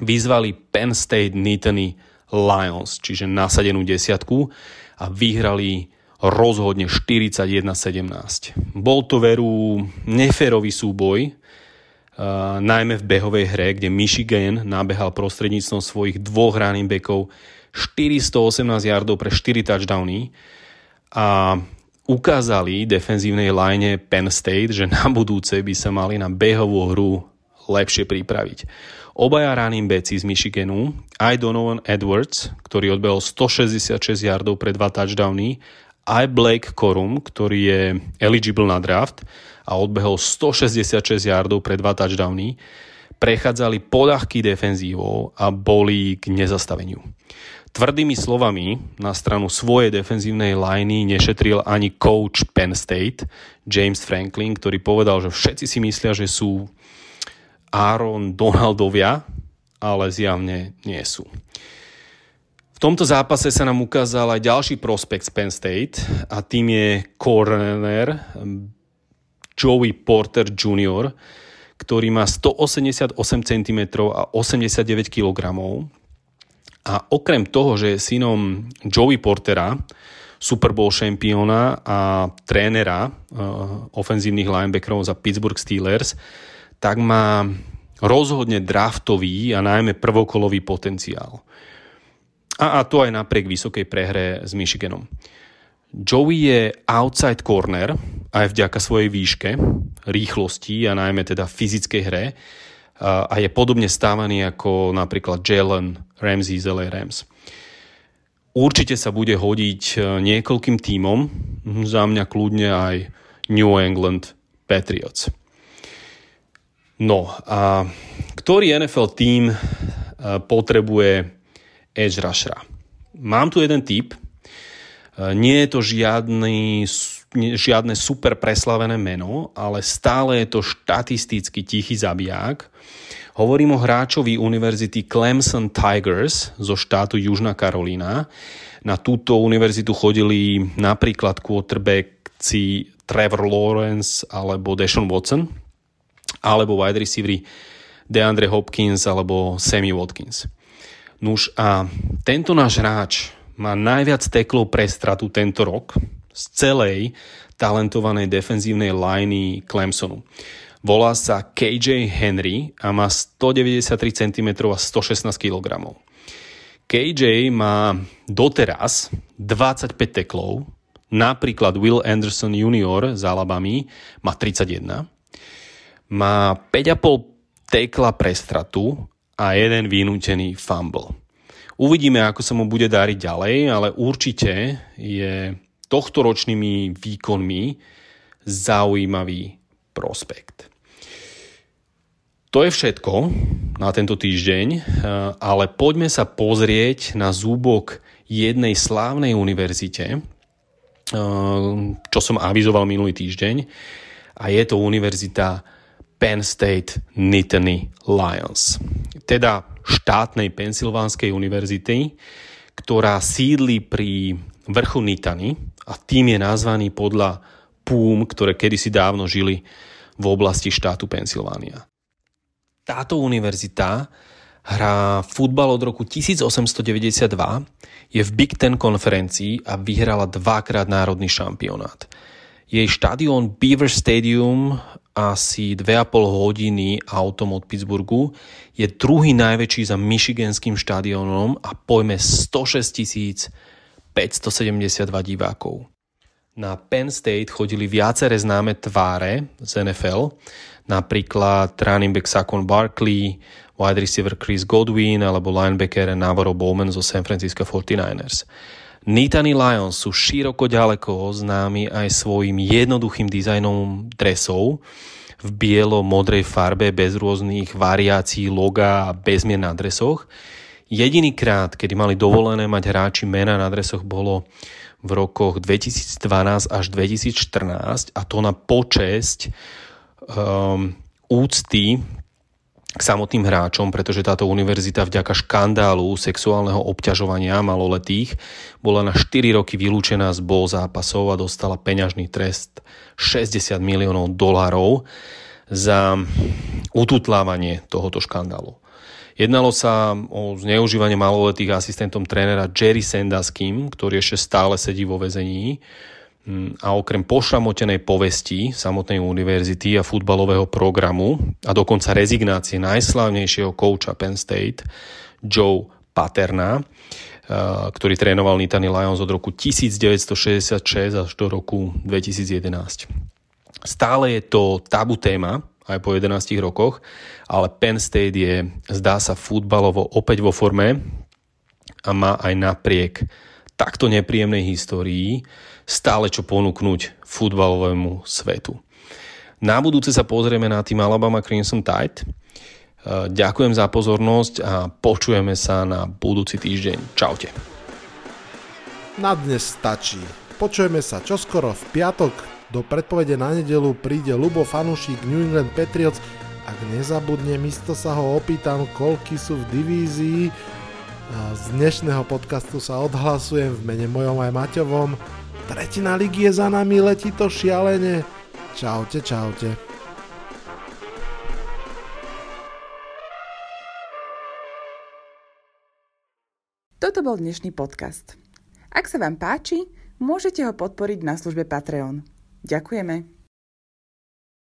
vyzvali Penn State Nittany Lions, čiže nasadenú desiatku a vyhrali rozhodne 41-17. Bol to veru neférový súboj, uh, najmä v behovej hre, kde Michigan nabehal prostredníctvom svojich dvoch running backov 418 yardov pre 4 touchdowny a ukázali defenzívnej line Penn State, že na budúce by sa mali na behovú hru lepšie pripraviť. Obaja running backi z Michiganu, aj Donovan Edwards, ktorý odbehol 166 yardov pre dva touchdowny, aj Blake Corum, ktorý je eligible na draft a odbehol 166 yardov pre dva touchdowny, prechádzali podahky defenzívou a boli k nezastaveniu. Tvrdými slovami na stranu svojej defenzívnej liney nešetril ani coach Penn State, James Franklin, ktorý povedal, že všetci si myslia, že sú Aaron Donaldovia, ale zjavne nie sú. V tomto zápase sa nám ukázal aj ďalší prospekt z Penn State a tým je corner Joey Porter Jr., ktorý má 188 cm a 89 kg. A okrem toho, že je synom Joey Portera, Super Bowl šampióna a trénera uh, ofenzívnych linebackerov za Pittsburgh Steelers, tak má rozhodne draftový a najmä prvokolový potenciál. A, a to aj napriek vysokej prehre s Michiganom. Joey je outside corner aj vďaka svojej výške, rýchlosti a najmä teda fyzickej hre a je podobne stávaný ako napríklad Jalen Ramsey z LA Rams. Určite sa bude hodiť e, niekoľkým tímom, za mňa kľudne aj New England Patriots. No a ktorý NFL tým e, potrebuje edge rushera? Mám tu jeden typ, nie je to žiadny, žiadne super preslavené meno, ale stále je to štatisticky tichý zabiják. Hovorím o hráčovi univerzity Clemson Tigers zo štátu Južná Karolína. Na túto univerzitu chodili napríklad quarterbackci Trevor Lawrence alebo Deshaun Watson, alebo wide receivery DeAndre Hopkins alebo Sammy Watkins. Nuž a tento náš hráč má najviac teklov pre stratu tento rok z celej talentovanej defenzívnej liney Clemsonu. Volá sa KJ Henry a má 193 cm a 116 kg. KJ má doteraz 25 teklov, napríklad Will Anderson Jr. z Alabamy má 31, má 5,5 tekla pre stratu a jeden vynútený fumble. Uvidíme, ako sa mu bude dáriť ďalej, ale určite je tohto ročnými výkonmi zaujímavý prospekt. To je všetko na tento týždeň, ale poďme sa pozrieť na zúbok jednej slávnej univerzite, čo som avizoval minulý týždeň, a je to univerzita Penn State Nittany Lions. Teda štátnej Pensylvánskej univerzity, ktorá sídli pri vrchu Nitany a tým je nazvaný podľa púm, ktoré kedysi dávno žili v oblasti štátu Pensylvánia. Táto univerzita hrá futbal od roku 1892, je v Big Ten konferencii a vyhrala dvakrát národný šampionát. Jej štadión Beaver Stadium asi 2,5 hodiny autom od Pittsburghu. Je druhý najväčší za Michiganským štadiónom a pojme 106 572 divákov. Na Penn State chodili viaceré známe tváre z NFL, napríklad running back Saquon Barkley, wide receiver Chris Godwin alebo linebacker Navarro Bowman zo San Francisco 49ers. Nittany Lions sú široko ďaleko známi aj svojim jednoduchým dizajnom dresov v bielo-modrej farbe bez rôznych variácií loga a bez mien na dresoch. Jediný krát, kedy mali dovolené mať hráči mena na dresoch bolo v rokoch 2012 až 2014 a to na počesť um, úcty k samotným hráčom, pretože táto univerzita vďaka škandálu sexuálneho obťažovania maloletých bola na 4 roky vylúčená z bol zápasov a dostala peňažný trest 60 miliónov dolárov za ututlávanie tohoto škandálu. Jednalo sa o zneužívanie maloletých asistentom trénera Jerry Sandaským, ktorý ešte stále sedí vo vezení a okrem pošramotenej povesti samotnej univerzity a futbalového programu a dokonca rezignácie najslavnejšieho kouča Penn State Joe Paterna, eh, ktorý trénoval Nittany Lions od roku 1966 až do roku 2011. Stále je to tabu téma, aj po 11 rokoch, ale Penn State je, zdá sa, futbalovo opäť vo forme a má aj napriek takto nepríjemnej histórii stále čo ponúknuť futbalovému svetu. Na budúce sa pozrieme na tým Alabama Crimson Tide. E, ďakujem za pozornosť a počujeme sa na budúci týždeň. Čaute. Na dnes stačí. Počujeme sa čoskoro v piatok. Do predpovede na nedelu príde Lubo Fanušík New England Patriots. Ak nezabudnem, isto sa ho opýtam, koľky sú v divízii. Z dnešného podcastu sa odhlasujem v mene mojom aj Maťovom. Tretina ligy je za nami, letí to šialene. Čaute, čaute. Toto bol dnešný podcast. Ak sa vám páči, môžete ho podporiť na službe Patreon. Ďakujeme.